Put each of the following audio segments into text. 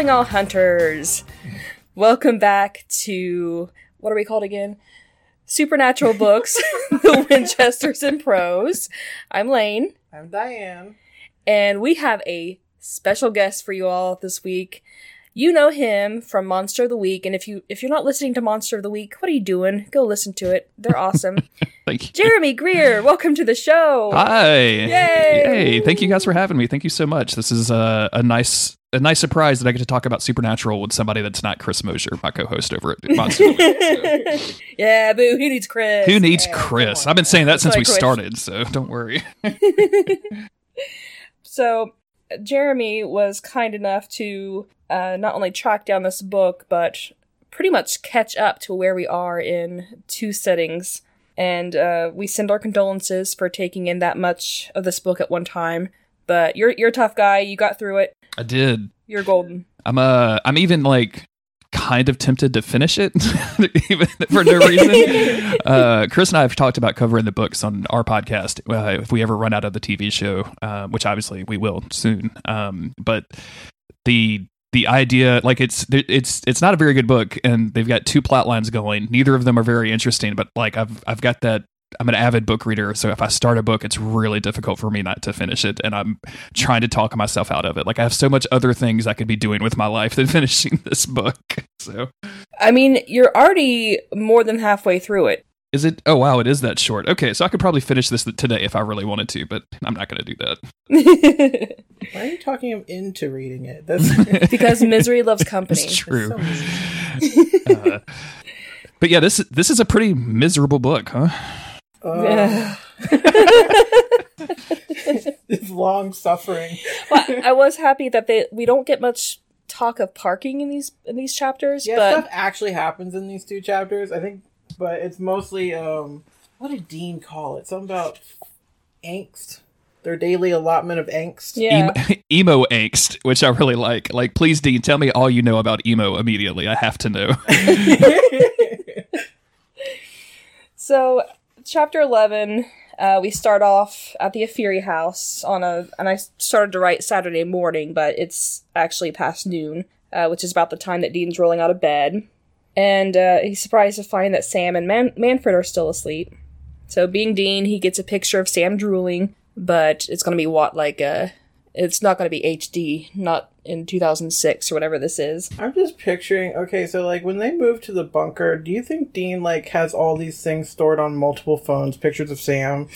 Calling all hunters. Welcome back to what are we called again? Supernatural books, the Winchesters and Prose. I'm Layne, I'm Diann. and we have a special guest for you all this week. You know him from Monster of the Week, and if you if you're not listening to Monster of the Week, what are you doing? Go listen to it. They're awesome. Thank you. Jeremy Greer, welcome to the show. Hi. Yay. Hey, thank you guys for having me. Thank you so much. This is uh, a nice a nice surprise that I get to talk about Supernatural with somebody that's not Chris Mosier, my co-host over at Monster. of the Week. So, yeah, boo. Who needs Chris? who needs Yeah, Chris? I've been saying that since we Chris. started, so don't worry. So, Jeremy was kind enough to uh, not only track down this book, but pretty much catch up to where we are in two settings. And uh, we send our condolences for taking in that much of this book at one time. But you're you're a tough guy. You got through it. I did. You're golden. I'm uh I'm even like kind of tempted to finish it even for no reason. uh, Chris and I have talked about covering the books on our podcast uh, if we ever run out of the TV show, uh, which obviously we will soon. Um, but the the idea like it's it's it's not a very good book and they've got two plot lines going neither of them are very interesting but like i've i've got that i'm an avid book reader so if i start a book it's really difficult for me not to finish it and i'm trying to talk myself out of it. Like i have so much other things i could be doing with my life than finishing this book so. I mean, you're already more than halfway through it. is it? Oh wow it is that short. Okay so i could probably finish this today if i really wanted to but i'm not going to do that. Why are you talking him into reading it? That's, because misery loves company. it's true so uh, but yeah this this is a pretty miserable book huh Uh, it's long suffering. well, I was happy that they we don't get much talk of parking in these in these chapters, Yeah, but stuff actually happens in these two chapters. I think, but it's mostly um, what did Dean call it? Something about angst. Their daily allotment of angst. yeah. emo, emo angst, which I really like. Like, please, Dean, tell me all you know about emo immediately. I have to know. So, chapter 11, uh, we start off at the Afiri house on a, and I started to write Saturday morning, but it's actually past noon, uh, which is about the time that Dean's rolling out of bed. And uh, he's surprised to find that Sam and Man- Manfred are still asleep. So, being Dean, he gets a picture of Sam drooling, but it's going to be what, like, uh, it's not going to be HD, not in 2006 or whatever this is. I'm just picturing. Okay, so like when they move to the bunker, do you think Dean like has all these things stored on multiple phones, pictures of Sam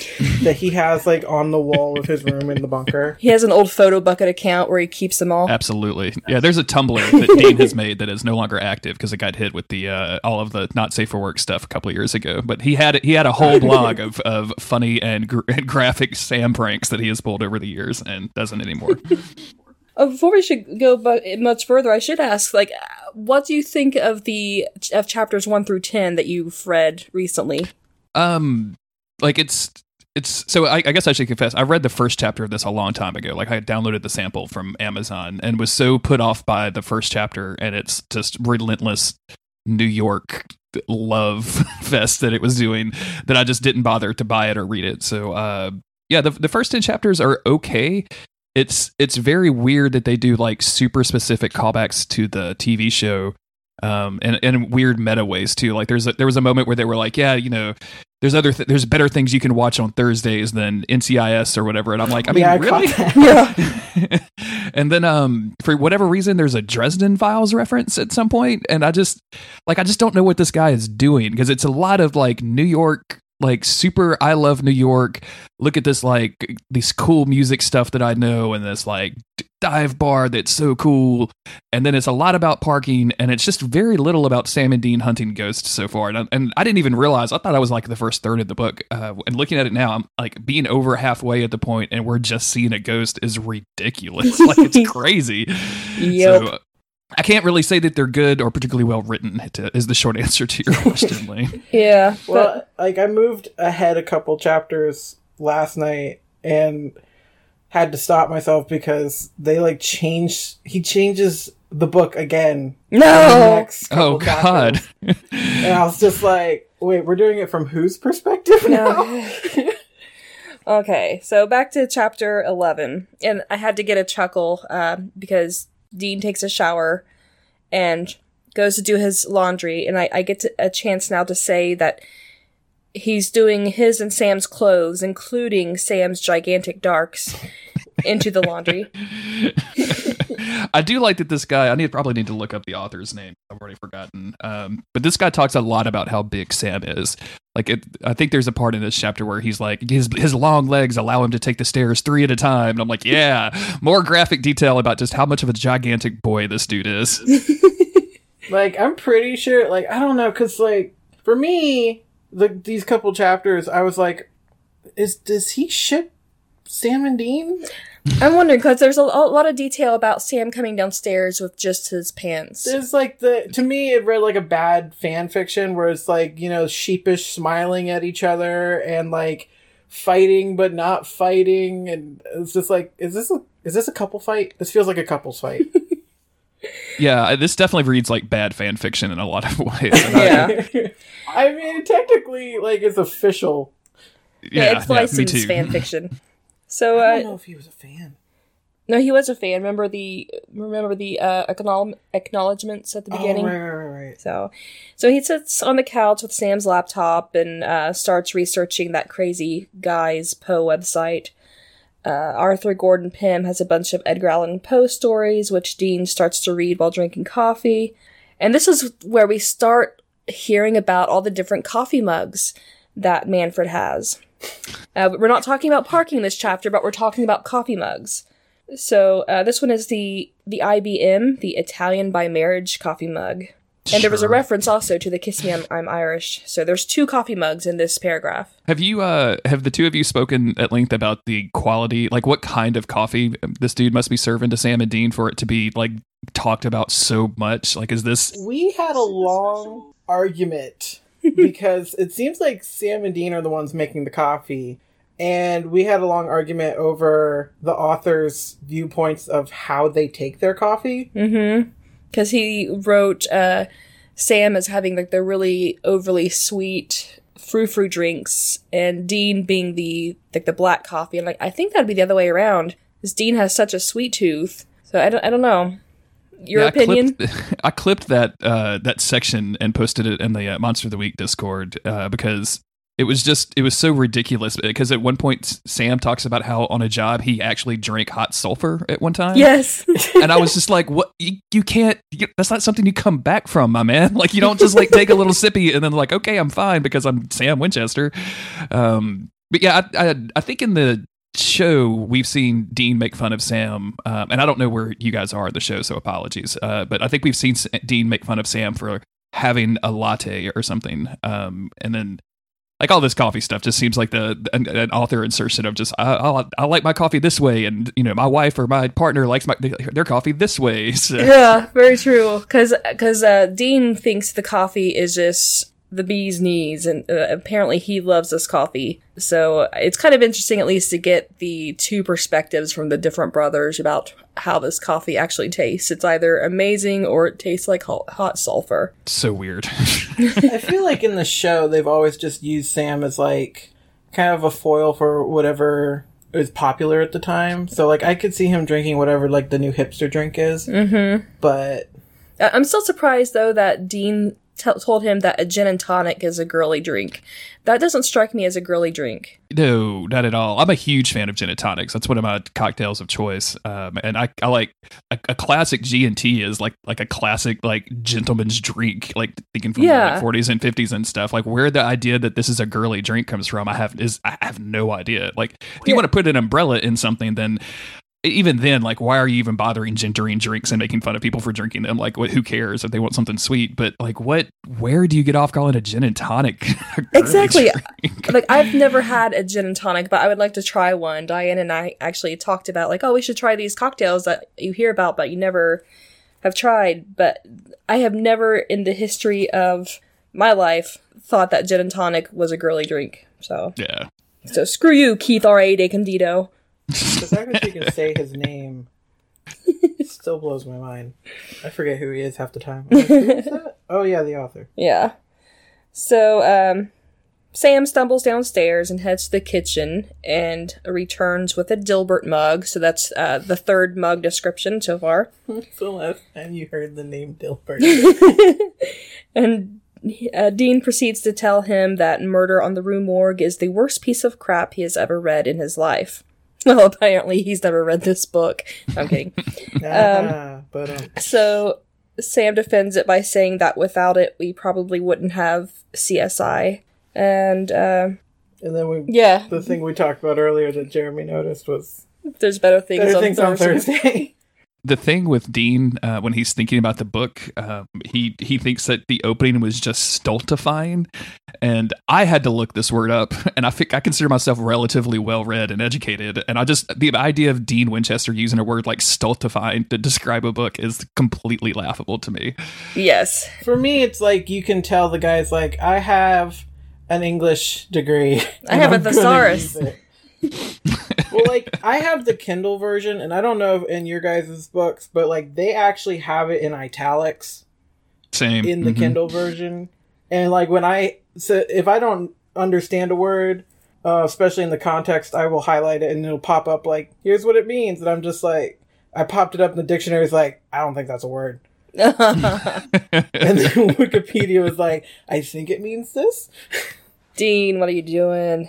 that he has like on the wall of his room in the bunker? He has an old Photobucket account where he keeps them all. Absolutely. Yeah, there's a Tumblr that Dean has made that is no longer active because it got hit with the uh, all of the not safe for work stuff a couple of years ago. But he had he had a whole blog of, of funny and, gr- and graphic Sam pranks that he has pulled over the years and doesn't anymore. Oh, before we should go much further, I should ask, like, what do you think of the of chapters one through ten that you've read recently? Um, like it's it's so I, I guess I should confess I read the first chapter of this a long time ago. Like I downloaded the sample from Amazon and was so put off by the first chapter and it's just relentless New York love fest that it was doing that I just didn't bother to buy it or read it. So uh, yeah, the the first ten chapters are okay. It's it's very weird that they do like super specific callbacks to the TV show um, and and weird meta ways too. Like there's a, there was a moment where they were like, yeah, you know, there's other th- there's better things you can watch on Thursdays than NCIS or whatever. And I'm like, I mean, yeah, I really? Yeah, and then um for whatever reason there's a Dresden Files reference at some point and I just like I just don't know what this guy is doing because it's a lot of like New York like super I love New York. Look at this like this cool music stuff that I know and this like dive bar that's so cool. And then it's a lot about parking and it's just very little about Sam and Dean hunting ghosts so far. And I, and I didn't even realize I thought I was like the first third of the book uh, and looking at it now I'm like being over halfway at the point and we're just seeing a ghost is ridiculous. Like it's crazy. Yep. so I can't really say that they're good or particularly well written is the short answer to your question Lee. yeah. Well, like I moved ahead a couple chapters last night and had to stop myself because they like change. He changes the book again. but in the no. next Oh God! And I was just like, wait, we're doing it from whose perspective now? No. okay, so back to chapter 11. And I had to get a chuckle uh, because Dean takes a shower and goes to do his laundry, and I, I get to, a chance now to say that he's doing his and Sam's clothes, including Sam's gigantic darks, into the laundry. I do like that this guy. I need probably need to look up the author's name. I've already forgotten. Um, but this guy talks a lot about how big Sam is. Like, it, I think there's a part in this chapter where he's like, his his long legs allow him to take the stairs three at a time. And I'm like, yeah, more graphic detail about just how much of a gigantic boy this dude is. like, I'm pretty sure. Like, I don't know, because like for me, the these couple chapters, I was like, is does he ship Sam and Dean? I'm wondering because there's a, a lot of detail about Sam coming downstairs with just his pants. There's like the to me it read like a bad fan fiction where it's like you know sheepish smiling at each other and like fighting but not fighting and it's just like is this a is this a couple fight? This feels like a couples fight. yeah, this definitely reads like bad fan fiction in a lot of ways. yeah, I mean technically like it's official. Yeah, yeah it's licensed yeah, fan fiction. So I don't uh, know if he was a fan. No, he was a fan. Remember the remember the uh, acknowledgments at the beginning. Oh, right, right, right. So, so he sits on the couch with Sam's laptop and uh, starts researching that crazy guy's Poe website. Uh, Arthur Gordon Pym has a bunch of Edgar Allan Poe stories, which Dean starts to read while drinking coffee. And this is where we start hearing about all the different coffee mugs that Manfred has. Uh, we're not talking about parking this chapter, but we're talking about coffee mugs. So uh, this one is the the IBM, the Italian by marriage coffee mug. And sure. there was a reference also to the Kiss Me I'm, I'm, Irish. So there's two coffee mugs in this paragraph. Have you uh have the two of you spoken at length about the quality like what kind of coffee this dude must be serving to Sam and Dean for it to be like talked about so much? Like is this We had a long argument because it seems like Sam and Dean are the ones making the coffee. And we had a long argument over the author's viewpoints of how they take their coffee. Mm-hmm. Because he wrote uh, Sam as having like the really overly sweet frou frou drinks, and Dean being the like the black coffee. And like I think that'd be the other way around, because Dean has such a sweet tooth. So I don't I don't know your yeah, opinion? I clipped, I clipped that uh, that section and posted it in the uh, Monster of the Week Discord uh, because it was just it was so ridiculous because at one point Sam talks about how on a job he actually drank hot sulfur at one time. Yes, and I was just like, "What? You, you can't. You, that's not something you come back from, my man. Like you don't just like take a little sippy and then like, okay, I'm fine because I'm Sam Winchester." Um, but yeah, I, I, I think in the show, we've seen Dean make fun of Sam, um, and I don't know where you guys are in the show, so apologies. Uh, but I think we've seen Dean make fun of Sam for having a latte or something, um, and then like all this coffee stuff just seems like the an, an author insertion of just I, I, I, like my coffee this way, and you know my wife or my partner likes my their coffee this way. So. Yeah, very true. Because because uh, Dean thinks the coffee is just the bee's knees, and uh, apparently he loves this coffee. So it's kind of interesting, at least, to get the two perspectives from the different brothers about how this coffee actually tastes. It's either amazing or it tastes like hot, hot sulfur. So weird. I feel like in the show they've always just used Sam as like kind of a foil for whatever is popular at the time. So like I could see him drinking whatever like the new hipster drink is. Mm-hmm. But I'm still surprised though that Dean t- told him that a gin and tonic is a girly drink. That doesn't strike me as a girly drink. No, not at all. I'm a huge fan of gin and tonics. That's one of my cocktails of choice. Um, and I, I like a, a classic G and T is like like a classic like gentleman's drink. Like thinking from yeah. the like 40s and 50s and stuff. Like where the idea that this is a girly drink comes from, I have is I have no idea. Like if you yeah. want to put an umbrella in something, then even then, like, why are you even bothering gentering drinks and making fun of people for drinking them? Like, what, who cares if they want something sweet? But like, what? Where do you get off calling a gin and tonic? exactly. like, I've never had a gin and tonic, but I would like to try one. Diann and I actually talked about like, oh, we should try these cocktails that you hear about, but you never have tried. But I have never, in the history of my life, thought that gin and tonic was a girly drink. So yeah. So screw you, Keith R. A. DeCandido. The fact that you can say his name still blows my mind. I forget who he is half the time. Like, oh yeah, the author. Yeah. So, um, Sam stumbles downstairs and heads to the kitchen and returns with a Dilbert mug. So that's uh, the third mug description so far. It's the last time you heard the name Dilbert. and uh, Dean proceeds to tell him that Murder on the Rue Morgue is the worst piece of crap he has ever read in his life. Well, apparently he's never read this book. I'm kidding. Ah, but um, So Sam defends it by saying that without it, we probably wouldn't have CSI. And uh, and then we yeah, the thing we talked about earlier that Jeremy noticed was there's better things, better on, things on Thursday. Thursday. the thing with Dean uh, when he's thinking about the book, um, he he thinks that the opening was just stultifying, and I had to look this word up, and I think I consider myself relatively well read and educated, and I just the idea of Dean Winchester using a word like stultifying to describe a book is completely laughable to me. Yes. For me, it's like you can tell the guy's like, I have an English degree. I have a I'm gonna thesaurus. Use it." well, like I have the Kindle version, and I don't know if in your guys' books, but like they actually have it in italics Same in the Mhm. Kindle version, and like when I so if I don't understand a word, uh, especially in the context, I will highlight it and it'll pop up like, "Here's what it means," and I'm just like, I popped it up in the dictionary. It's like, I don't think that's a word. And then Wikipedia was like, I think it means this. Dean, what are you doing?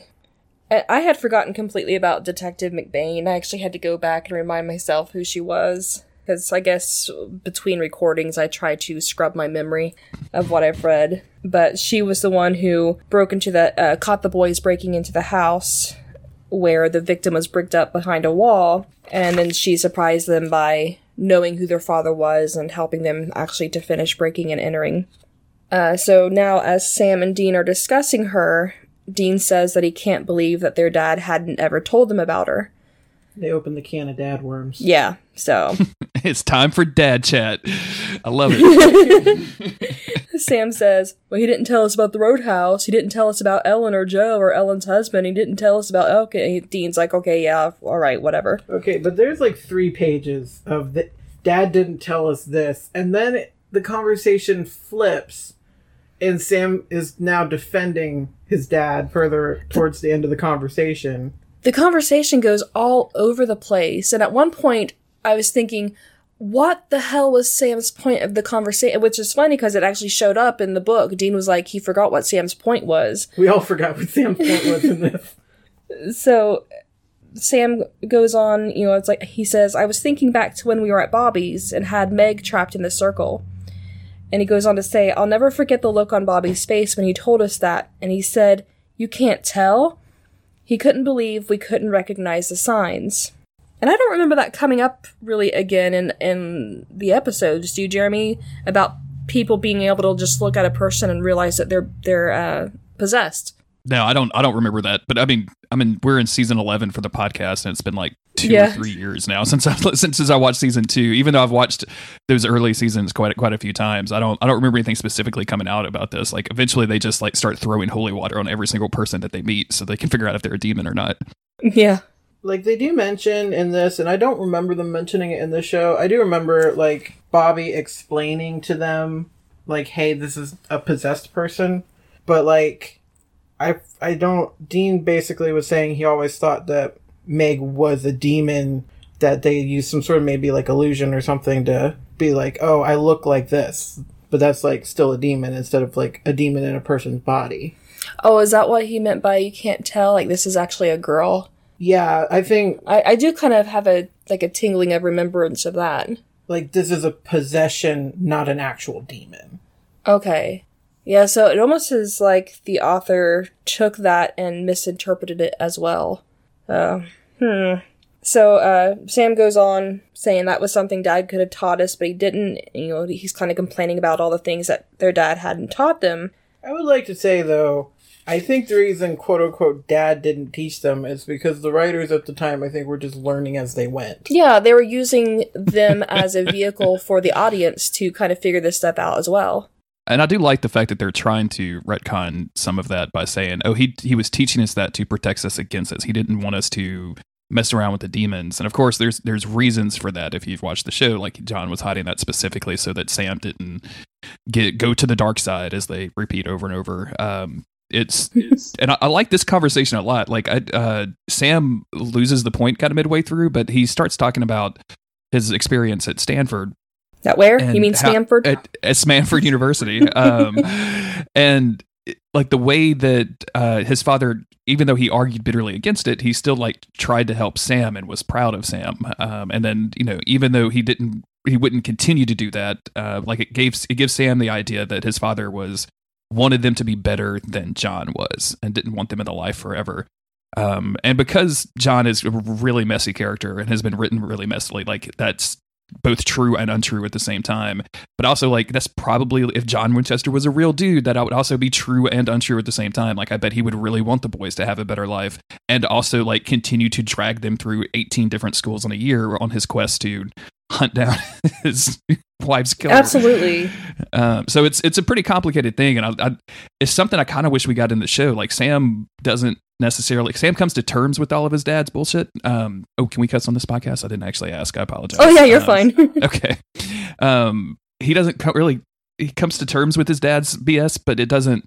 I had forgotten completely about Detective McBain. I actually had to go back and remind myself who she was. Because I guess between recordings, I try to scrub my memory of what I've read. But she was the one who broke into the, uh, caught the boys breaking into the house where the victim was bricked up behind a wall. And then she surprised them by knowing who their father was and helping them actually to finish breaking and entering. Uh, so now, as Sam and Dean are discussing her, Dean says that he can't believe that their dad hadn't ever told them about her. They opened the can of dad worms. Yeah, so it's time for dad chat. I love it. Sam says, Well, he didn't tell us about the roadhouse. He didn't tell us about Ellen or Jo or Ellen's husband. He didn't tell us about. Okay. Dean's like, Okay, yeah, all right, whatever. Okay, but there's like three pages of the dad didn't tell us this, and then it, the conversation flips, and Sam is now defending his dad further towards the end of the conversation. The conversation goes all over the place. And at one point, I was thinking, what the hell was Sam's point of the conversation? Which is funny because it actually showed up in the book. Dean was like, he forgot what Sam's point was. We all forgot what Sam's point was in this. so Sam goes on, you know, it's like he says, I was thinking back to when we were at Bobby's and had Meg trapped in the circle. And he goes on to say, I'll never forget the look on Bobby's face when he told us that. And he said, You can't tell? He couldn't believe we couldn't recognize the signs. And I don't remember that coming up really again in, in the episodes, do you, Jeremy? About people being able to just look at a person and realize that they're they're uh, possessed. No, I don't. I don't remember that. But I mean, I mean, we're in season eleven for the podcast, and it's been like two Yeah. or three years now since I since, since I watched season two. Even though I've watched those early seasons quite quite a few times, I don't I don't remember anything specifically coming out about this. Like eventually, they just like start throwing holy water on every single person that they meet, so they can figure out if they're a demon or not. Yeah. Like they do mention in this, and I don't remember them mentioning it in the show. I do remember like Bobby explaining to them, like, "Hey, this is a possessed person," but like, I I don't. Dean basically was saying he always thought that Meg was a demon that they used some sort of maybe like illusion or something to be like, "Oh, I look like this," but that's like still a demon instead of like a demon in a person's body. Oh, is that what he meant by you can't tell? Like this is actually a girl. Yeah, I think I, I do kind of have a like a tingling of remembrance of that. like this is a possession, not an actual demon. Okay. Yeah, so it almost is like the author took that and misinterpreted it as well. Uh, hmm. So uh, Sam goes on saying that was something Dad could have taught us, but he didn't. You know, he's kind of complaining about all the things that their dad hadn't taught them. I would like to say though, I think the reason quote unquote dad didn't teach them is because the writers at the time I think were just learning as they went. Yeah, they were using them as a vehicle for the audience to kind of figure this stuff out as well. And I do like the fact that they're trying to retcon some of that by saying, "Oh, he he was teaching us that to protect us against us. He didn't want us to mess around with the demons." And of course, there's there's reasons for that. If you've watched the show, like John was hiding that specifically so that Sam didn't get go to the dark side, as they repeat over and over. Um, it's and I, I like this conversation a lot. Like I, uh, Sam loses the point kind of midway through, but he starts talking about his experience at Stanford. That where you mean how- Stanford? at, at Stanford University, um, and like the way that uh, his father, even though he argued bitterly against it, he still like tried to help Sam and was proud of Sam. Um, and then you know, even though he didn't, he wouldn't continue to do that. Uh, like it gave it gives Sam the idea that his father was wanted them to be better than John was and didn't want them in the life forever. Um, and because John is a really messy character and has been written really messily, like that's both true and untrue at the same time. But also, like that's probably if John Winchester was a real dude, that I would also be true and untrue at the same time. Like I bet he would really want the boys to have a better life, and also like continue to drag them through eighteen different schools in a year on his quest to hunt down his wife's killer. Absolutely. Um, so it's it's a pretty complicated thing, and I, I, it's something I kind of wish we got in the show. Like Sam doesn't necessarily. Sam comes to terms with all of his dad's bullshit. Um, oh, can we cuss on this podcast? I didn't actually ask. I apologize. Oh yeah, you're Uh, fine. okay. Um, he doesn't co- really. He comes to terms with his dad's BS, but it doesn't.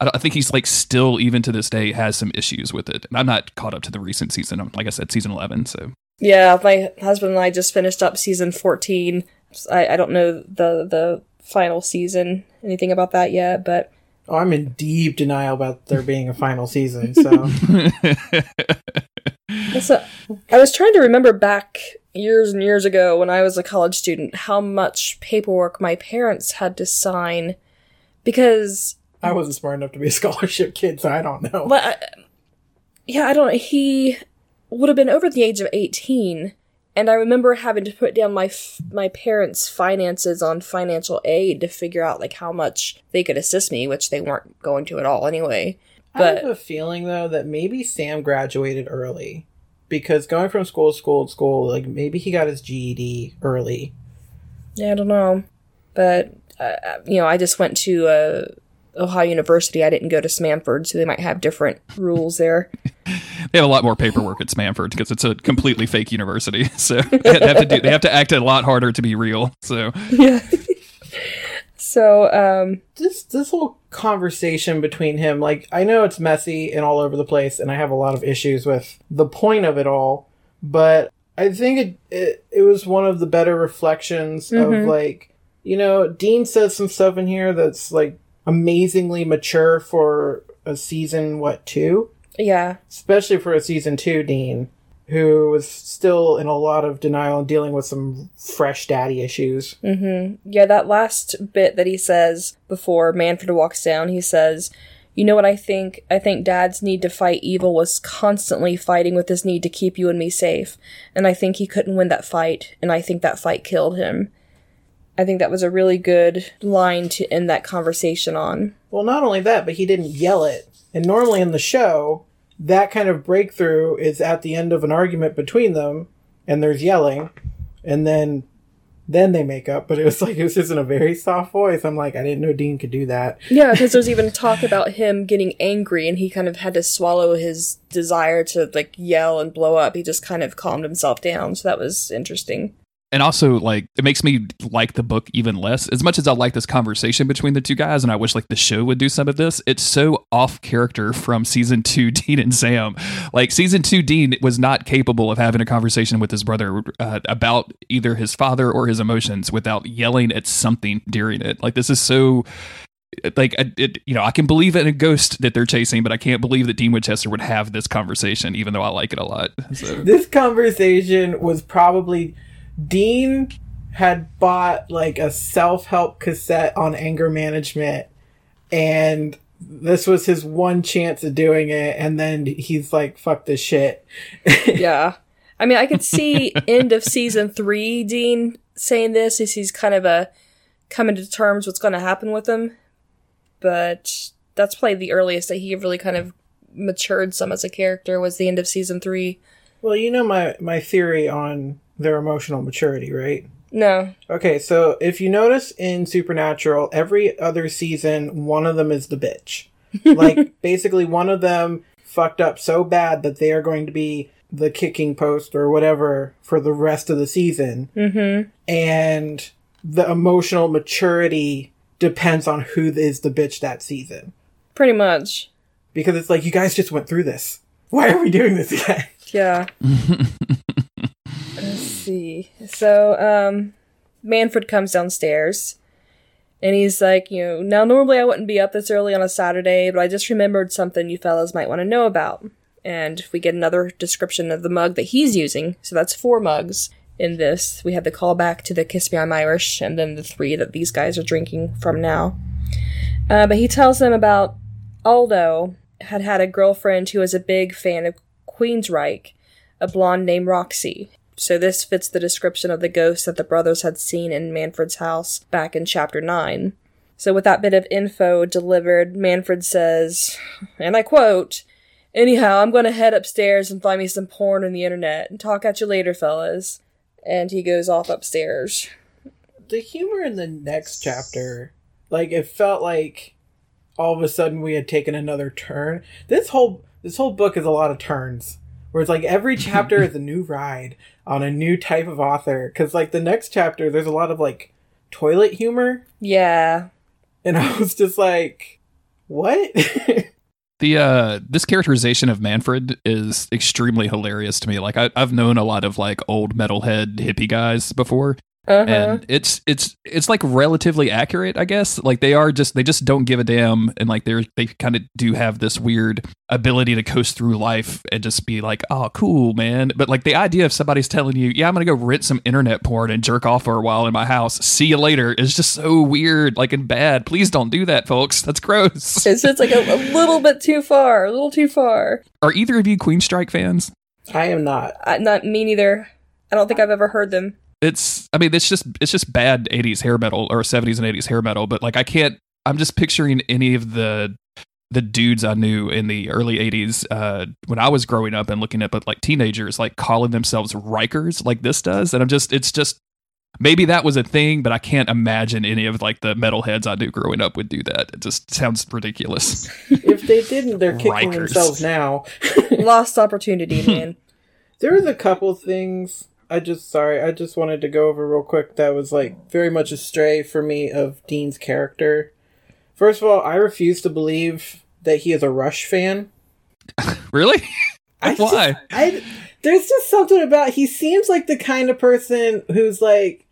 I, I think he's like still, even to this day, has some issues with it. And I'm not caught up to the recent season. I'm- Like I said, season 11. So yeah, my husband and I just finished up season 14. I, I don't know the the final season, anything about that yet, but Oh, I'm in deep denial about there being a final season. So So, I was trying to remember back years and years ago when I was a college student how much paperwork my parents had to sign because I wasn't smart enough to be a scholarship kid, so I don't know. but I, yeah, I don't. He would have been over the age of 18 and I remember having to put down my f- my parents' finances on financial aid to figure out like how much they could assist me, which they weren't going to at all anyway. I have But a feeling though that maybe Sam graduated early because going from school to school to school, like maybe he got his GED early. Yeah, I don't know, but uh, you know, I just went to uh, Ohio University. I didn't go to Smamford, so they might have different rules there. they have a lot more paperwork at Smamford because it's a completely fake university. So they have to do. They have to act a lot harder to be real. So yeah. so, um, This this whole conversation between him, like I know it's messy and all over the place, and I have a lot of issues with the point of it all, but I think it it, it was one of the better reflections of like you know Dean says some stuff in here that's like amazingly mature for a season what two yeah, especially for a season two Dean, who was still in a lot of denial and dealing with some fresh daddy issues. Mhm. yeah, that last bit that he says before Manfred walks down, he says, "You know what I think? I think Dad's need to fight evil was constantly fighting with his need to keep you and me safe, and I think he couldn't win that fight, and I think that fight killed him." I think that was a really good line to end that conversation on. Well, not only that, but he didn't yell it. And normally in the show, that kind of breakthrough is at the end of an argument between them, and there's yelling, and then then they make up. But it was like it was just in a very soft voice. I'm like, I didn't know Dean could do that. Yeah, because there's even talk about him getting angry and he kind of had to swallow his desire to like yell and blow up. He just kind of calmed himself down. So that was interesting. And also like it makes me like the book even less. As much as i like this conversation between the two guys and i wish like the show would do some of this it's so off character from season two dean and sam. Like season two dean was not capable of having a conversation with his brother uh, about either his father or his emotions without yelling at something during it. Like this is so like it, you know i can believe in a ghost that they're chasing but i can't believe that dean winchester would have this conversation even though i like it a lot. So This conversation was probably Dean had bought like a self help cassette on anger management, and this was his one chance of doing it, and then he's like, "Fuck this shit." Yeah. I mean, I could see end of season three, Dean saying this as he's kind of a coming to terms what's going to happen with him. But that's probably the earliest that he really kind of matured some as a character was the end of season three. Well, you know my my theory on their emotional maturity, right? No. Okay, so if you notice in Supernatural, every other season, one of them is the bitch. Like, basically, one of them fucked up so bad that they are going to be the kicking post or whatever for the rest of the season. Mm-hmm. And the emotional maturity depends on who is the bitch that season. Pretty much. because it's like you guys just went through this. Why are we doing this again? Yeah. See. So, um, Manfred comes downstairs and he's like, you know, now normally I wouldn't be up this early on a Saturday, but I just remembered something you fellas might want to know about. And we get another description of the mug that he's using. So that's four mugs in this. We have the callback to the Kiss Me I'm Irish and then the three that these guys are drinking from now. Uh, but he tells them about Aldo had had a girlfriend who was a big fan of Queensryche, a blonde named Roxy. So this fits the description of the ghost that the brothers had seen in Manfred's house back in chapter 9. So with that bit of info delivered, Manfred says, and I quote, Anyhow, I'm gonna head upstairs and find me some porn on the internet and talk at you later, fellas. And he goes off upstairs. The humor in the next chapter, like it felt like all of a sudden we had taken another turn. This whole this whole book is a lot of turns. Where it's like every chapter is a new ride on a new type of author. Cause like the next chapter, there's a lot of like toilet humor. Yeah. And I was just like, what? The uh this characterization of Manfred is extremely hilarious to me. Like I, I've known a lot of like old metalhead hippie guys before, Uh-huh. and it's it's it's like relatively accurate, I guess. Like they are just they just don't give a damn, and like they're they kind of do have this weird ability to coast through life and just be like, oh, cool, man. But like the idea of somebody's telling you, yeah, I'm gonna go rent some internet porn and jerk off for a while in my house. See you later. is just so weird, like and bad. Please don't do that, folks. That's gross. it's just like a, a little bit too far, a little too far. Are either of you Queensryche fans? I am not. I, not me neither. I don't think I've ever heard them. It's i mean it's just it's just bad 80s hair metal or 70s and 80s hair metal but like i can't i'm just picturing any of the the dudes i knew in the early 80s uh when i was growing up and looking at but like teenagers like calling themselves rikers like this does and i'm just it's just maybe that was a thing but i can't imagine any of like the metalheads i knew growing up would do that it just sounds ridiculous If they didn't, they're kicking Rikers. themselves now. Lost opportunity, man. There was a couple things I just sorry, I just wanted to go over real quick that was like very much a stray for me of Dean's character. First of all, I refuse to believe that he is a Rush fan. really I just- why I there's just something about he seems like the kind of person who's like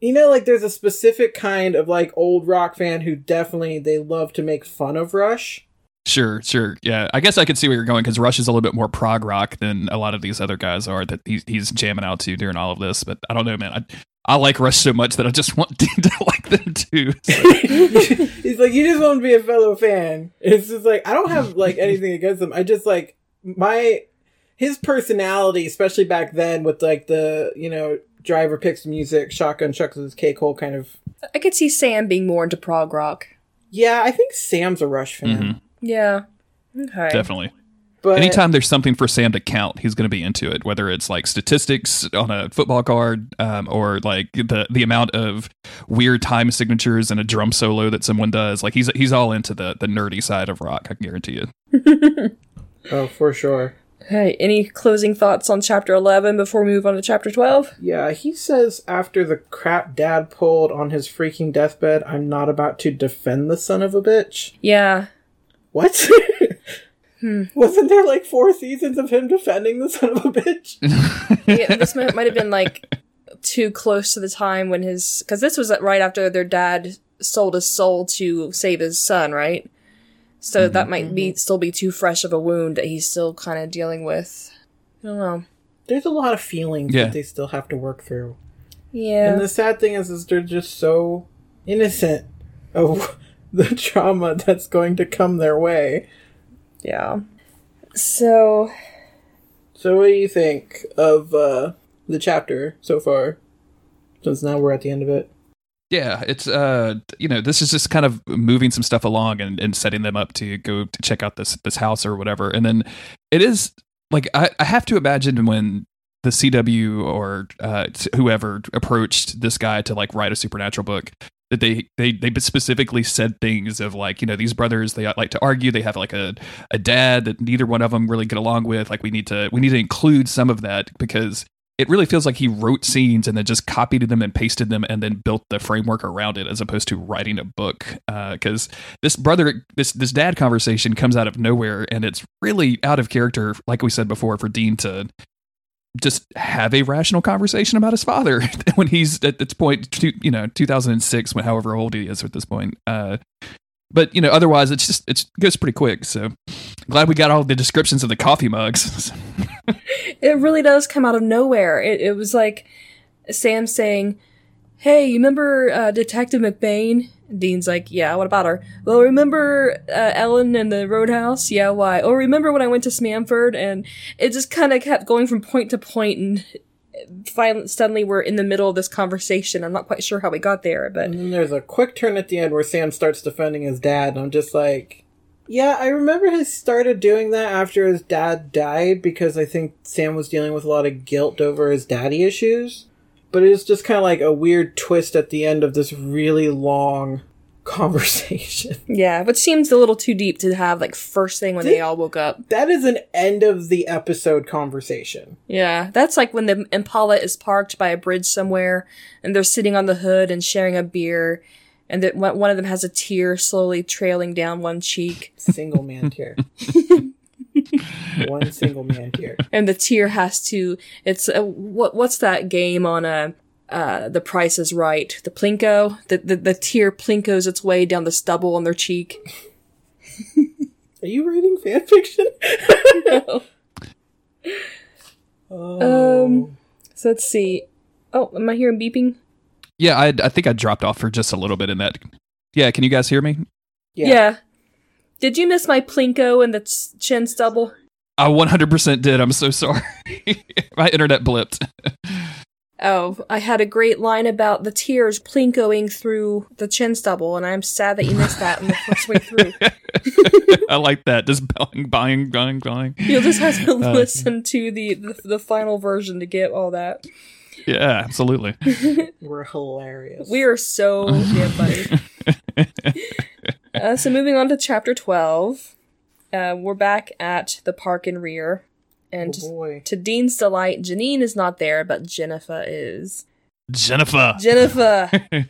you know like there's a specific kind of like old rock fan who definitely they love to make fun of Rush. Sure, sure. Yeah, I guess I could see where you're going because Rush is a little bit more prog rock than a lot of these other guys are that he's, he's jamming out to during all of this. But I don't know, man. I, I like Rush so much that I just want Dean to like them too. So, He's like, you just want to be a fellow fan. It's just like I don't have like anything against him. I just like my his personality, especially back then with like the you know driver picks music, shotgun chucks his cake hole kind of. I could see Sam being more into prog rock. Yeah, I think Sam's a Rush fan, Mhm, Yeah. Okay. definitely. but Anytime there's something for Sam to count, he's going to be into it. Whether it's like statistics on a football card, um, or like the the amount of weird time signatures and a drum solo that someone does, like he's he's all into the the nerdy side of rock. I can guarantee you. oh for sure. Hey, any closing thoughts on chapter 11 before we move on to chapter 12? Yeah, he says after the crap dad pulled on his freaking deathbed, I'm not about to defend the son of a bitch. Yeah. What? Hmm. Wasn't there like four seasons of him defending the son of a bitch? yeah this might, might have been like too close to the time when his. Because this was right after their dad sold his soul to save his son, right? So mm-hmm. that might be mm-hmm. still be too fresh of a wound that he's still kind of dealing with. I don't know. There's a lot of feelings Yeah. that they still have to work through. Yeah. And the sad thing is, is they're just so innocent of the trauma that's going to come their way. yeah. So, So, what do you think of uh, the chapter so far? Since now we're at the end of it. Yeah, it's uh you know, this is just kind of moving some stuff along and, and setting them up to go to check out this this house or whatever. And then it is like I, I have to imagine when the CW or uh whoever approached this guy to like write a supernatural book that they they they specifically said things of like you know these brothers they like to argue they have like a a dad that neither one of them really get along with like we need to we need to include some of that because it really feels like he wrote scenes and then just copied them and pasted them and then built the framework around it as opposed to writing a book. Because uh, this brother, this this dad conversation comes out of nowhere and it's really out of character, like we said before, for Dean to just have a rational conversation about his father when he's at this point, you know, 2006, when however old he is at this point. Uh, but you know, otherwise, it's just it goes pretty quick. So glad we got all the descriptions of the coffee mugs. it really does come out of nowhere. It, it was like Sam saying, "Hey, you remember uh, Detective McBain?" Dean's like, "Yeah, what about her?" Well, remember uh, Ellen in the Roadhouse? Yeah, why? Oh, remember when I went to Smamford? And it just kind of kept going from point to point, and finally, suddenly we're in the middle of this conversation. I'm not quite sure how we got there, but and then there's a quick turn at the end where Sam starts defending his dad, and I'm just like, yeah, I remember he started doing that after his dad died because I think Sam was dealing with a lot of guilt over his daddy issues. But it's just kind of like a weird twist at the end of this really long conversation. Yeah, which seems a little too deep to have like first thing when they all woke up. That is an end of the episode conversation. Yeah, that's like when the Impala is parked by a bridge somewhere and they're sitting on the hood and sharing a beer and that one of them has a tear slowly trailing down one cheek. Single man tear. one single man tear. And the tear has to it's a, what what's that game on a uh, the price is right. The plinko, the, the, the tear plinkos its way down the stubble on their cheek. Are you reading fan fiction? no. Oh. Um, so let's see. Oh, am I hearing beeping? Yeah, I, I think I dropped off for just a little bit in that. Yeah, can you guys hear me? Yeah. yeah. Did you miss my plinko and the chin stubble? I 100% did. I'm so sorry. my internet blipped. Oh, I had a great line about the tears plinkoing through the chin stubble, and I'm sad that you missed that in the first way through. I like that. Just buying, buying, buying, buying. You'll just have to uh, listen to the, the, the final version to get all that. Yeah, absolutely. We're hilarious. We are so damn funny. Uh, so moving on to chapter twelve, uh, we're back at the park and rear. And oh to Dean's delight, Janine is not there, but Jennifer is. Jennifer. Jennifer.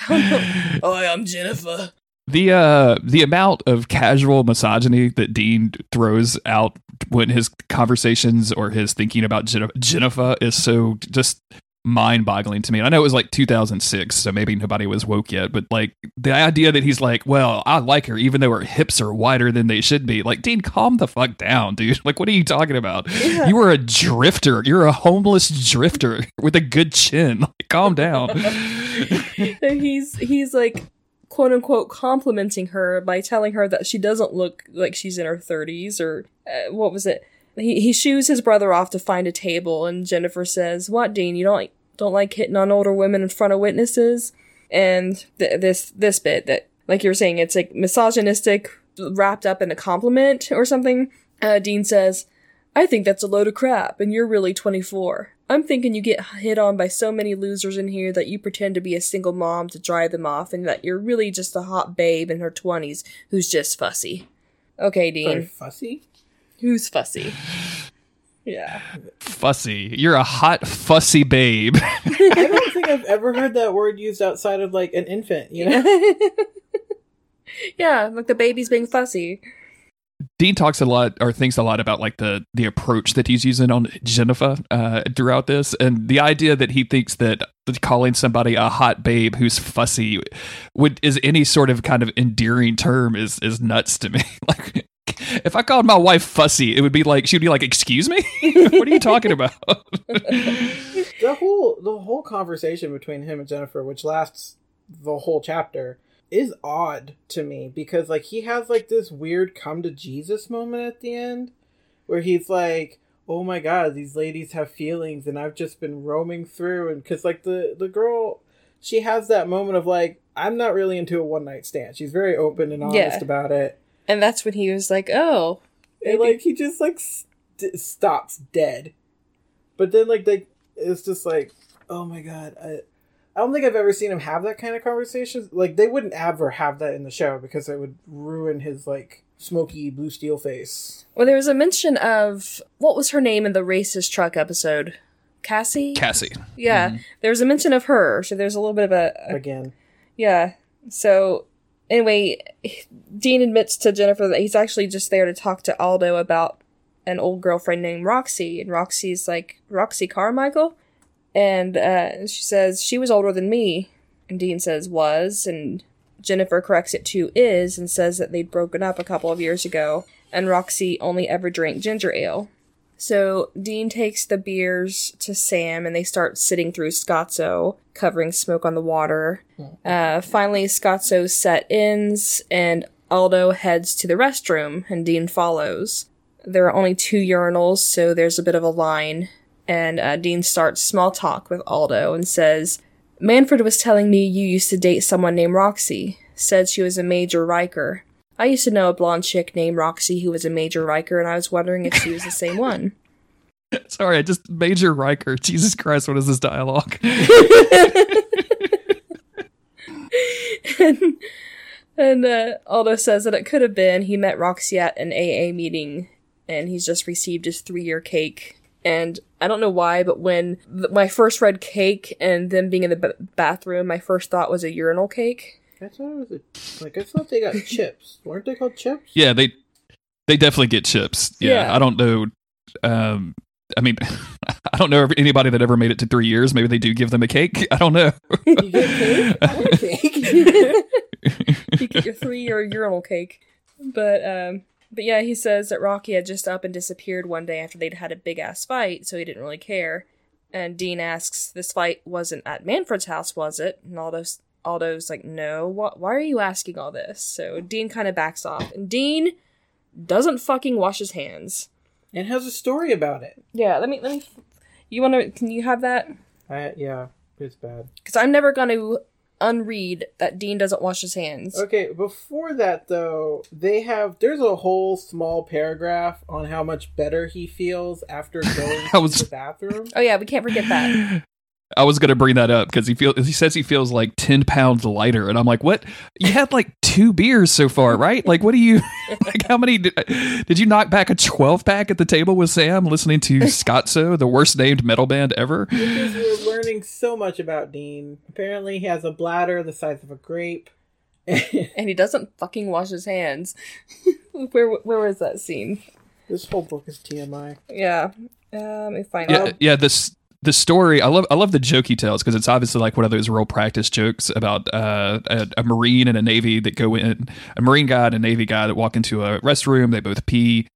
Hi, I'm Jennifer. The uh the amount of casual misogyny that Dean throws out when his conversations or his thinking about Jennifer is so just mind-boggling to me. And I know it was like 2006, so maybe nobody was woke yet, but like the idea that he's like, "Well, I like her even though her hips are wider than they should be." Like, Dean, calm the fuck down, dude. Like, what are you talking about? Yeah. You are a drifter. You're a homeless drifter with a good chin. Like, calm down. And he's he's like quote unquote complimenting her by telling her that she doesn't look like she's in her 30s or uh, what was it? He he shoos his brother off to find a table, and Jennifer says, "What, Dean? You don't like don't like hitting on older women in front of witnesses?" And th- this this bit that, like you were saying, it's like misogynistic, wrapped up in a compliment or something. Uh, Dean says, "I think that's a load of crap, and you're really 24. I'm thinking you get hit on by so many losers in here that you pretend to be a single mom to drive them off, and that you're really just a hot babe in her 20s who's just fussy." Okay, Dean. Very fussy. Who's fussy? Yeah. Fussy. You're a hot, fussy babe. I don't think I've ever heard that word used outside of like an infant, you know? yeah, like the baby's being fussy. Dean talks a lot or thinks a lot about like the the approach that he's using on Jennifer uh, throughout this, and the idea that he thinks that calling somebody a hot babe who's fussy would is any sort of kind of endearing term is is nuts to me. like if I called my wife fussy, it would be like she'd be like, "Excuse me, what are you talking about?" the whole the whole conversation between him and Jennifer, which lasts the whole chapter, is odd to me because like he has like this weird come to Jesus moment at the end, where he's like, "Oh my God, these ladies have feelings, and I've just been roaming through," and because like the the girl, she has that moment of like, "I'm not really into a one night stand." She's very open and honest yeah. about it and that's when he was like, "Oh," and like he just like st- stops dead. But then like they, it's just like, oh my god, I, I don't think I've ever seen him have that kind of conversation. Like they wouldn't ever have that in the show because it would ruin his like smoky blue steel face. Well, there was a mention of what was her name in the racist truck episode. Cassie. Cassie. Yeah, Mhm. was a mention of her, so there's a little bit of a, a Again. yeah. So anyway, Dean admits to Jennifer that he's actually just there to talk to Aldo about an old girlfriend named Roxy, and Roxy's like Roxy Carmichael, and uh, she says she was older than me, and Dean says was, and Jennifer corrects it to is, and says that they'd broken up a couple of years ago, and Roxy only ever drank ginger ale. So Dean takes the beers to Sam and they start sitting through Scotzo, covering smoke on the water. Uh, finally, Scotzo's set ends and Aldo heads to the restroom and Dean follows. There are only two urinals, so there's a bit of a line. And uh, Dean starts small talk with Aldo and says, Manfred was telling me you used to date someone named Roxy. Said she was a Major Riker. I used to know a blonde chick named Roxy who was a Major Riker, and I was wondering if she was the same one. Sorry, I just Major Riker. Jesus Christ, what is this dialogue? and and uh, Aldo says that it could have been he met Roxy at an AA meeting, and he's just received his three-year cake. And I don't know why, but when th- my first read cake and them being in the b- bathroom, my first thought was a urinal cake. I thought it was a, like I thought they got chips. Weren't they called chips? yeah, they they definitely get chips. Yeah, Yeah. I don't know. Um, I mean, I don't know anybody that ever made it to three years. Maybe they do give them a cake. I don't know. You get cake? I want cake. you get your three-year urinal cake. But um, but yeah, he says that Rocky had just up and disappeared one day after they'd had a big ass fight, so he didn't really care. And Dean asks, "This fight wasn't at Manfred's house, was it?" And Aldo's Aldo's like, "No. What? Why are you asking all this?" So Dean kind of backs off, and Dean doesn't fucking wash his hands. and has a story about it. Yeah, let me let me. You want to? Can you have that? I, yeah, it's bad. Because I'm never going to unread that Dean doesn't wash his hands. Okay, before that though, they have there's a whole small paragraph on how much better he feels after going was- to the bathroom. Oh yeah, we can't forget that. I was gonna bring that up because he feels he says he feels like ten pounds lighter, and I'm like, what? You had like two beers so far, right? Like, what do you like? How many did, did you knock back a twelve pack at the table with Sam, listening to Scotzo, the worst named metal band ever? Because we're learning so much about Dean. Apparently, he has a bladder the size of a grape. and he doesn't fucking wash his hands. where where was that scene? this whole book is TMI. Yeah. Uh, let me find Yeah, it. yeah. This the story. I love I love the joke he tells because it's obviously like one of those real practice jokes about uh, a, a marine and a navy that go in, a marine guy and a navy guy that walk into a restroom. They both pee.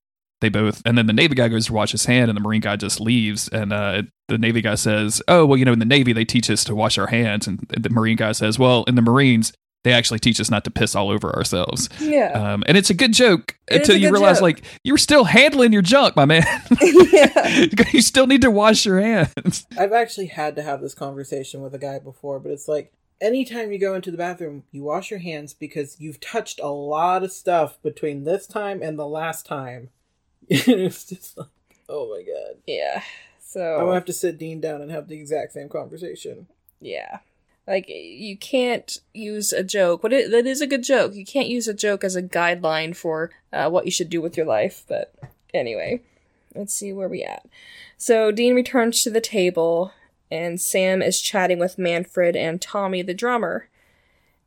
They both, and then the Navy guy goes to wash his hand, and the Marine guy just leaves. And uh, the Navy guy says, "Oh, well, you know, in the Navy they teach us to wash our hands." And the Marine guy says, "Well, in the Marines they actually teach us not to piss all over ourselves." Yeah. Um, and it's a good joke It is until a you realize, joke. like, you're still handling your junk, my man. yeah. you still need to wash your hands. I've actually had to have this conversation with a guy before, but it's like anytime you go into the bathroom, you wash your hands because you've touched a lot of stuff between this time and the last time. it's just like, oh my god. Yeah. So I'm gonna have to sit Dean down and have the exact same conversation. yeah. Like you can't use a joke, but it, that is a good joke. You can't use a joke as a guideline for uh, what you should do with your life. But anyway, let's see where we at. So Dean returns to the table, and Sam is chatting with Manfred and Tommy, the drummer.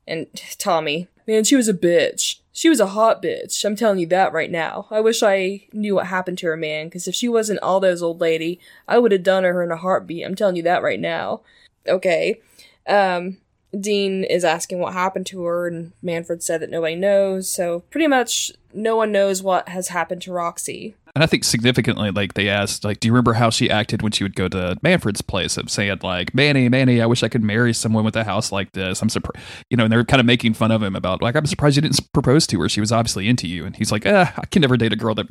And Tommy, man, she was a bitch. She was a hot bitch. I'm telling you that right now. I wish I knew what happened to her, man, because if she wasn't Aldo's old lady, I would have done her in a heartbeat. I'm telling you that right now. Okay. Um, Dean is asking what happened to her, and Manfred said that nobody knows, so pretty much no one knows what has happened to Roxy. And I think significantly, like they asked, like, do you remember how she acted when she would go to Manfred's place of saying, like, Manny, Manny, I wish I could marry someone with a house like this. I'm surprised, you know, and they're kind of making fun of him about, like, I'm surprised you didn't propose to her. She was obviously into you. And he's like, eh, I can never date a girl that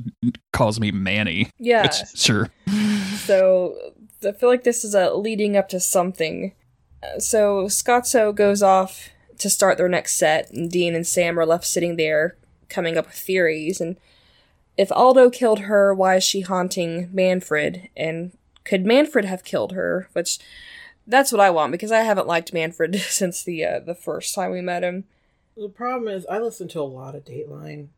calls me Manny. Yeah. Which, sure. So I feel like this is a leading up to something. So Scotzo goes off to start their next set, and Dean and Sam are left sitting there, coming up with theories. And if Aldo killed her, why is she haunting Manfred? And could Manfred have killed her? Which that's what I want because I haven't liked Manfred since the uh, the first time we met him. The problem is, I listen to a lot of Dateline.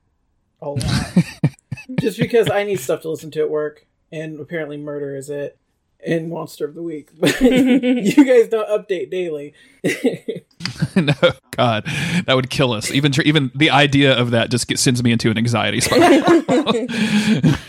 A lot. Just because I need stuff to listen to at work, and apparently murder is it. In Monster of the Week. But you guys don't update daily. no, God, that would kill us. Even even the idea of that just get, sends me into an anxiety spiral.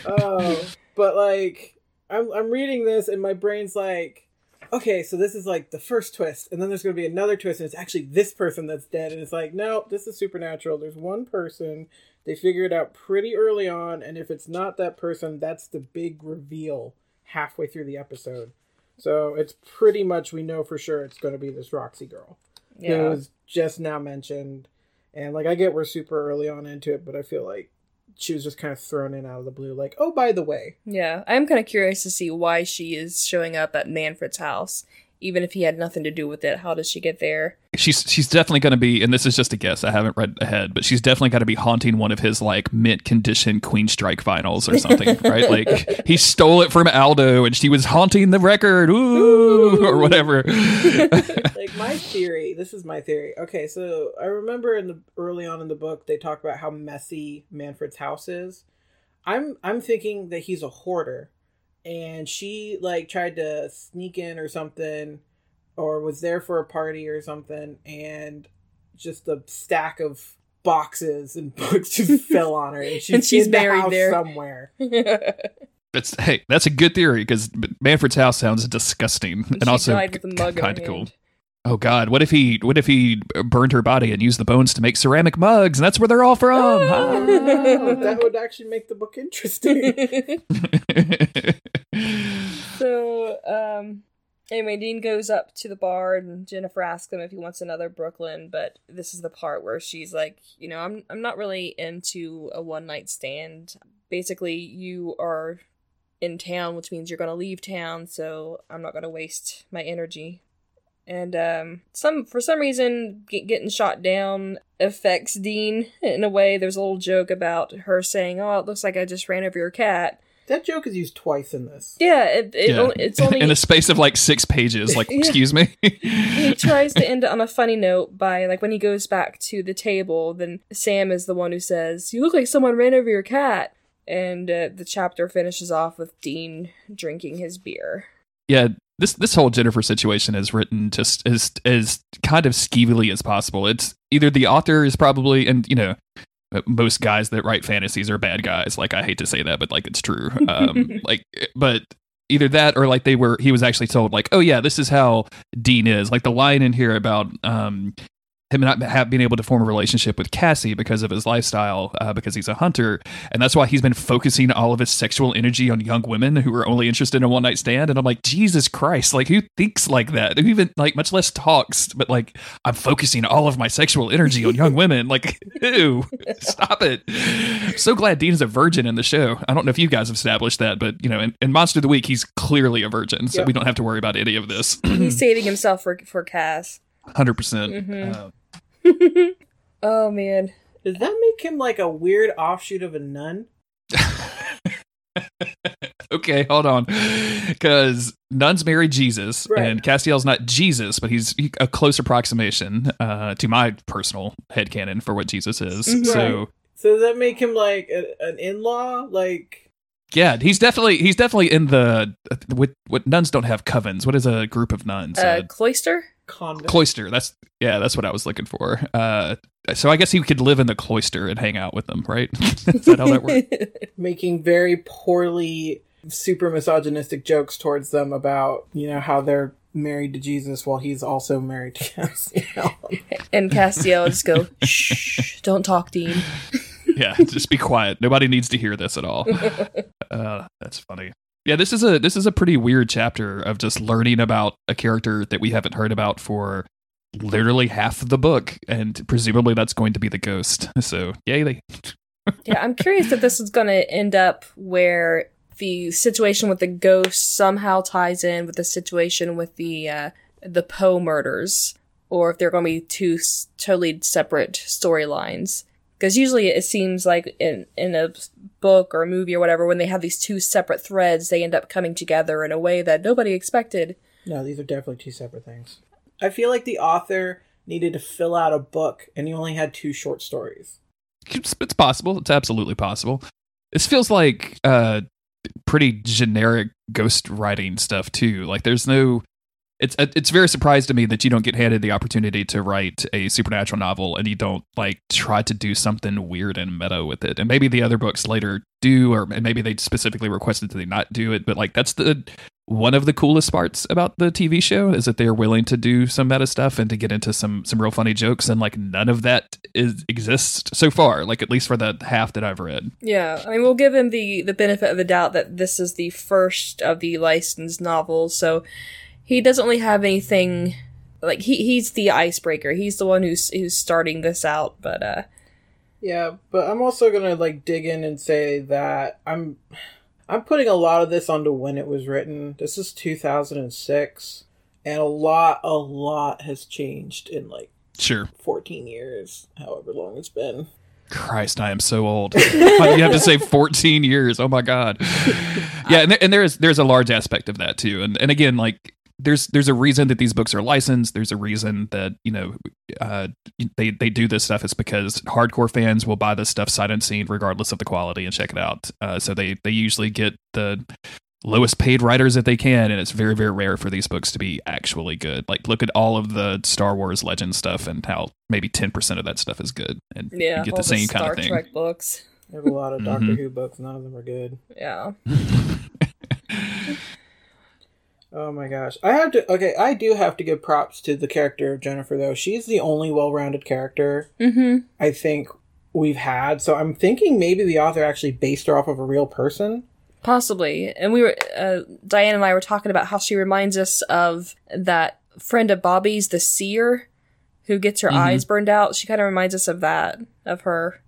oh, but like I'm I'm reading this and my brain's like, okay, so this is like the first twist, and then there's going to be another twist, and it's actually this person that's dead, and it's like, no, this is supernatural. There's one person. They figure it out pretty early on, and if it's not that person, that's the big reveal halfway through the episode. So it's pretty much we know for sure it's going to be this Roxy girl Yeah. who was just now mentioned. And like I get we're super early on into it, but I feel like she was just kind of thrown in out of the blue. Like, oh, by the way, Yeah, I'm kind of curious to see why she is showing up at Manfred's house, even if he had nothing to do with it. How does she get there? she's she's definitely going to be, and this is just a guess. I haven't read ahead, but she's definitely got to be haunting one of his like mint condition Queensryche vinyls or something, right? Like he stole it from Aldo, and she was haunting the record, ooh, or whatever. like my theory. This is my theory. Okay, so I remember in the early on in the book they talk about how messy Manfred's house is. I'm I'm thinking that he's a hoarder, and she like tried to sneak in or something, or was there for a party or something, and just a stack of boxes and books just fell on her, and she's, And she's in the buried house there. somewhere. That's hey, that's a good theory because Manfred's house sounds disgusting and she also died with a mug in her kind of cool. Oh God, what if he what if he burned her body and used the bones to make ceramic mugs, and that's where they're all from? Oh, that would actually make the book interesting. So, um, anyway, Dean goes up to the bar and Jennifer asks him if he wants another Brooklyn, but this is the part where she's like, you know, I'm I'm not really into a one night stand. Basically, you are in town, which means you're going to leave town, so I'm not going to waste my energy. And um, some for some reason, get, getting shot down affects Dean in a way. There's a little joke about her saying, "Oh, it looks like I just ran over your cat." That joke is used twice in this. Yeah, it, it Yeah. o- it's only in a space of like six pages. Like, Yeah. excuse me. he tries to end it on a funny note by like when he goes back to the table then sam is the one who says you look like someone ran over your cat and uh, the chapter finishes off with dean drinking his beer yeah, this this whole Jennifer situation is written just as as kind of skeevily as possible. It's either the author is probably, and you know, most guys that write fantasies are bad guys. Like I hate to say that, but like it's true. Um, like, but either that or like they were he was actually told like, oh yeah, this is how Dean is. Like the line in here about um him not have, being able to form a relationship with Cassie because of his lifestyle, uh, because he's a hunter, and that's why he's been focusing all of his sexual energy on young women who are only interested in a one night stand. And I'm like, Jesus Christ, like who thinks like that? Who even like much less talks, but like I'm focusing all of my sexual energy on young women. Like, ew, stop it. I'm so glad Dean's a virgin in the show. I don't know if you guys have established that, but you know, in, in Monster of the Week, he's clearly a virgin, so Yep. we don't have to worry about any of this. he's saving himself for for cass 100%. percent Mhm. Uh, oh man Does that make him like a weird offshoot of a nun? okay, hold on. Because nuns marry Jesus, Right. and Castiel's not Jesus, but he's a close approximation uh, to my personal head headcanon for what Jesus is. Mhm. So, So does that make him like a, an in-law? Like yeah, he's definitely he's definitely in the what what nuns don't have covens. What is a group of nuns? uh, Uh, cloister convent? cloister. That's yeah, that's what I was looking for. Uh, so I guess he could live in the cloister and hang out with them, right? is that how that works? making very poorly super misogynistic jokes towards them about you know how they're married to Jesus while he's also married to Castiel. and castiel just go shh don't talk dean yeah, just be quiet. Nobody needs to hear this at all. Uh, that's funny. Yeah, this is a this is a pretty weird chapter of just learning about a character that we haven't heard about for literally half of the book, and presumably that's going to be the ghost. So yay! They yeah i'm curious if this is going to end up where the situation with the ghost somehow ties in with the situation with the uh the poe murders or if they're going to be two s- totally separate storylines because usually it seems like in in a book or a movie or whatever when they have these two separate threads they end up coming together in a way that nobody expected no, these are definitely two separate things. I feel like the author needed to fill out a book and he only had two short stories. it's, it's possible. It's absolutely possible. This feels like uh, pretty generic ghost writing stuff too. Like there's no it's uh, it's very surprised to me that you don't get handed the opportunity to write a supernatural novel and you don't like try to do something weird and meta with it. And maybe the other books later do, or maybe they specifically requested that they not do it. But like that's the one of the coolest parts about the TV show is that they're willing to do some meta stuff and to get into some some real funny jokes. And like none of that is exists so far. Like at least for the half that I've read. Yeah, I mean we'll give him the the benefit of the doubt that this is the first of the licensed novels, so he doesn't really have anything like he he's the icebreaker. He's the one who's who's starting this out, but uh Yeah, but I'm also gonna like dig in and say that I'm I'm putting a lot of this onto when it was written. This is 2006, and a lot, a lot has changed in like Sure. 14 years, however long it's been. Christ, I am so old. you have to say 14 years. Oh my god. Yeah, and, there, and there is there's a large aspect of that too. And and again, like there's there's a reason that these books are licensed. There's a reason that you know uh, they they do this stuff. It's because hardcore fans will buy this stuff sight unseen, regardless of the quality, and check it out. Uh, so they they usually get the lowest paid writers that they can, and it's very very rare for these books to be actually good. Like look at all of the Star Wars Legend stuff and how maybe ten percent of that stuff is good, and yeah, you get the same Star kind of thing. Trek books. I have a lot of Doctor Mhm. Who books. None of them are good. Yeah. Oh my gosh. I have to okay, I do have to give props to the character of Jennifer though. She's the only well-rounded character Mm-hmm. I think we've had. So I'm thinking maybe the author actually based her off of a real person. Possibly. And we were, uh, Diann and I were talking about how she reminds us of that friend of Bobby's, the seer, who gets her Mhm. eyes burned out. She kind of reminds us of that, of her.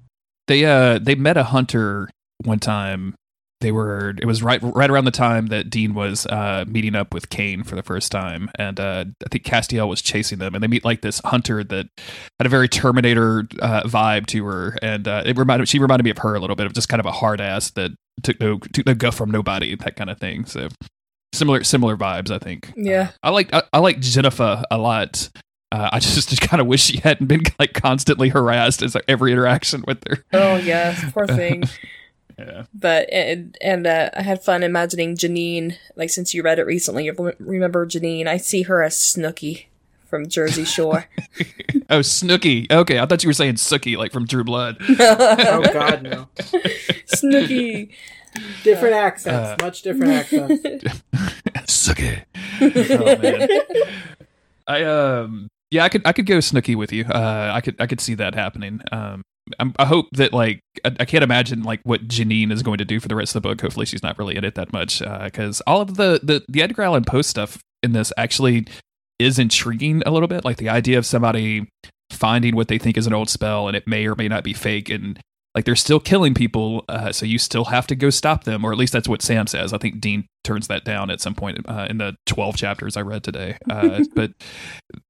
They uh they met a hunter one time. They were it was right right around the time that Dean was uh meeting up with Cain for the first time, and uh I think Castiel was chasing them, and they meet like this hunter that had a very Terminator uh, vibe to her, and uh, it reminded she reminded me of her a little bit of just kind of a hard ass that took no took no guff from nobody, that kind of thing. So similar similar vibes, I think. Yeah. I like I, I like Jennifer a lot. Uh, I just, just kind of wish she hadn't been like constantly harassed as every interaction with her. Oh, yes, poor thing. Yeah. but, and, and uh, I had fun imagining Janine, like since you read it recently, you remember Janine. I see her as Snooki from Jersey Shore. Oh, Snooki. Okay, I thought you were saying Sookie, like from True Blood. Oh god no. Snooki. Different accents, Uh, much different accents. Sookie. Oh man. I um yeah, I could I could go Snooki with you. Uh, I could I could see that happening. Um, I'm, I hope that like I, I can't imagine like what Janine is going to do for the rest of the book. Hopefully, she's not really in it that much uh, because all of the the the Edgar Allan Poe stuff in this actually is intriguing a little bit. Like the idea of somebody finding what they think is an old spell and it may or may not be fake and like they're still killing people uh, so you still have to go stop them or at least that's what sam says. I think dean turns that down at some point uh, in the 12 chapters i read today. Uh, but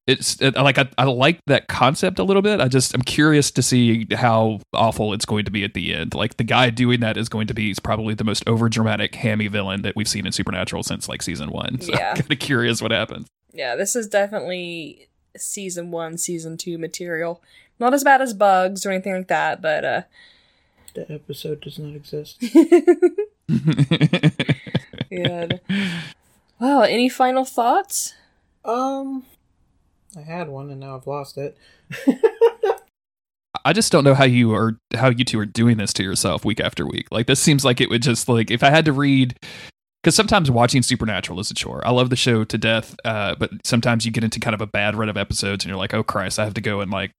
it's it, like I, I like that concept a little bit. I just i'm curious to see how awful it's going to be at the end. Like the guy doing that is going to be probably the most over dramatic hammy villain that we've seen in supernatural since like season one. So Yeah. i'm kind of curious what happens. Yeah, this is definitely season one, season two material. Not as bad as bugs or anything like that, but uh The episode does not exist. yeah. Wow, any final thoughts? Um I had one and now I've lost it. I just don't know how you are how you two are doing this to yourself week after week. Like this seems like it would just like if I had to read because sometimes watching Supernatural is a chore. I love the show to death, uh, but sometimes you get into kind of a bad run of episodes and you're like, oh Christ, I have to go and like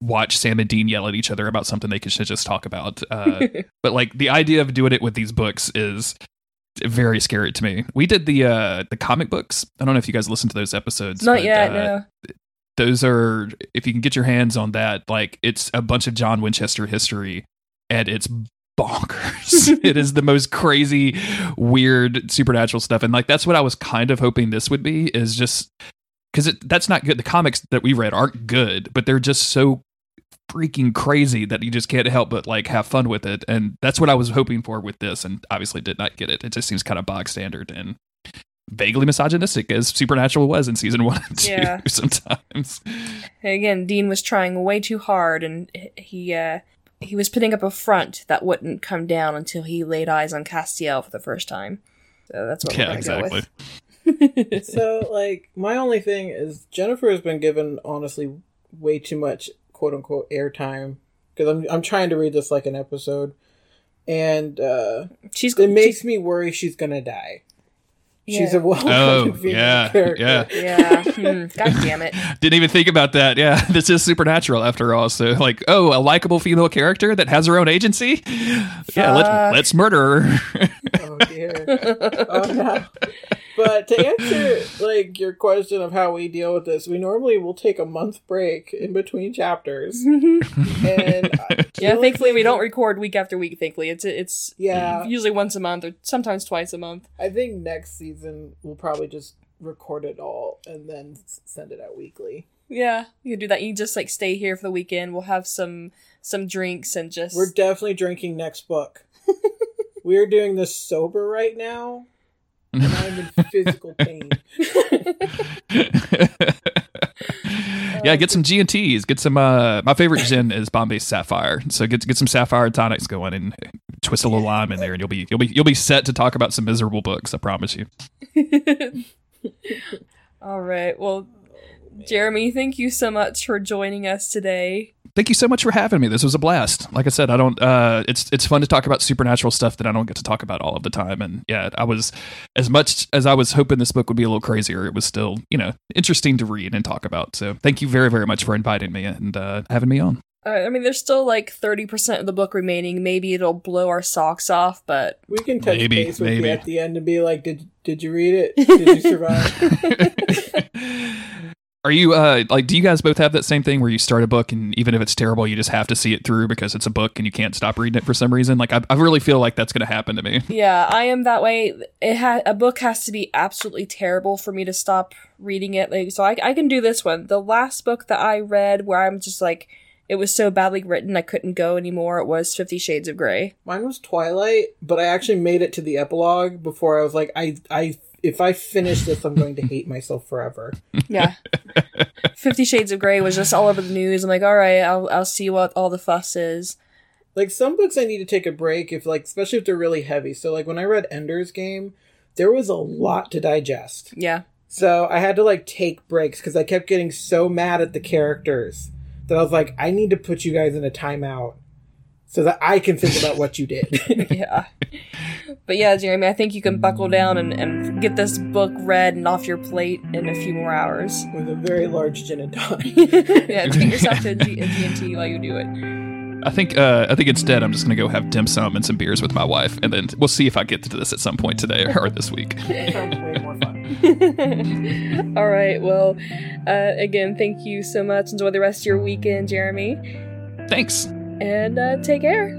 watch Sam and Dean yell at each other about something they could should just talk about. Uh, but like the idea of doing it with these books is very scary to me. We did the uh, the comic books. I don't know if you guys listened to those episodes. Not but, yet, uh, no. those are if you can get your hands on that like it's a bunch of john winchester history and it's bonkers. It is the most crazy weird supernatural stuff. And like that's what i was kind of hoping this would be is just because that's not good. The comics that we read aren't good but they're just so freaking crazy that you just can't help but like have fun with it. And that's what i was hoping for with this and obviously did not get it. It just seems kind of bog standard and vaguely misogynistic as supernatural was in season one and two Yeah. sometimes. Again, Dean was trying way too hard and he uh he was putting up a front that wouldn't come down until he laid eyes on Castiel for the first time. So that's what we're Yeah, gonna exactly. go with. so like my only thing is Jennifer has been given honestly way too much quote unquote airtime because I'm I'm trying to read this like an episode, and uh, She's it makes me worry she's gonna die. She's a well Oh, yeah, character. yeah. yeah. Hmm, God damn it. Didn't even think about that. Yeah, this is supernatural after all. So, like, oh, a likable female character that has her own agency. Yeah, Fuck. let's let's murder her. Oh dear. oh no. But to answer like your question of how we deal with this, we normally will take a month break in between chapters, and uh, Yeah, thankfully we don't record week after week. Thankfully, it's it's Yeah. usually once a month or sometimes twice a month. I think next season we'll probably just record it all and then send it out weekly. Yeah, you can do that. You can just like stay here for the weekend. We'll have some some drinks and just We're definitely drinking next book. We're doing this sober right now, and I'm in physical pain. yeah, get some G and T's. Get some. Uh, my favorite gin is Bombay Sapphire. So get get some sapphire tonics going and twist a little lime in there, and you'll be you'll be you'll be set to talk about some miserable books. I promise you. All right. Well, Jeremy, thank you so much for joining us today. Thank you so much for having me. This was a blast. Like I said, I don't. Uh, it's it's fun to talk about supernatural stuff that I don't get to talk about all of the time. And yeah, I was as much as I was hoping this book would be a little crazier. It was still you know interesting to read and talk about. So thank you very very much for inviting me and uh, having me on. Uh, I mean, there's still like 30% of the book remaining. Maybe it'll blow our socks off, but We can touch Maybe, base with maybe. you at the end and be like, "Did did you read it? Did you survive?" Are you uh like do you guys both have that same thing where you start a book and even if it's terrible you just have to see it through because it's a book and you can't stop reading it for some reason? Like I, I really feel like that's going to happen to me. yeah, I am that way. It ha- a book has to be absolutely terrible for me to stop reading it. Like, so I, I can do this one. The last book that I read where I'm just like, it was so badly written I couldn't go anymore. It was Fifty Shades of Grey. Mine was Twilight, but I actually made it to the epilogue before I was like, "I I if I finish this, I'm going to hate myself forever." Yeah. Fifty Shades of Grey was just all over the news. I'm like, all right, I'll I'll see what all the fuss is. Like some books, I need to take a break if like, especially if they're really heavy. So like when I read Ender's Game, there was a lot to digest. Yeah. So I had to like take breaks because I kept getting so mad at the characters that I was like, I need to put you guys in a timeout so that I can think about what you did. yeah. But yeah, Jeremy, I think you can buckle down and, and get this book read and off your plate in a few more hours. With a very large gin and tonic. yeah, treat yourself to a, G- a G&T while you do it. I think uh I think instead I'm just going to go have dim sum and some beers with my wife and then we'll see if I get to this at some point today or this week. Sounds way more fun. All right, well, uh, again, thank you so much. Enjoy the rest of your weekend, Jeremy. Thanks. And uh, take care.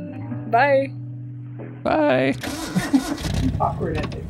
Bye. Bye. Awkward ending.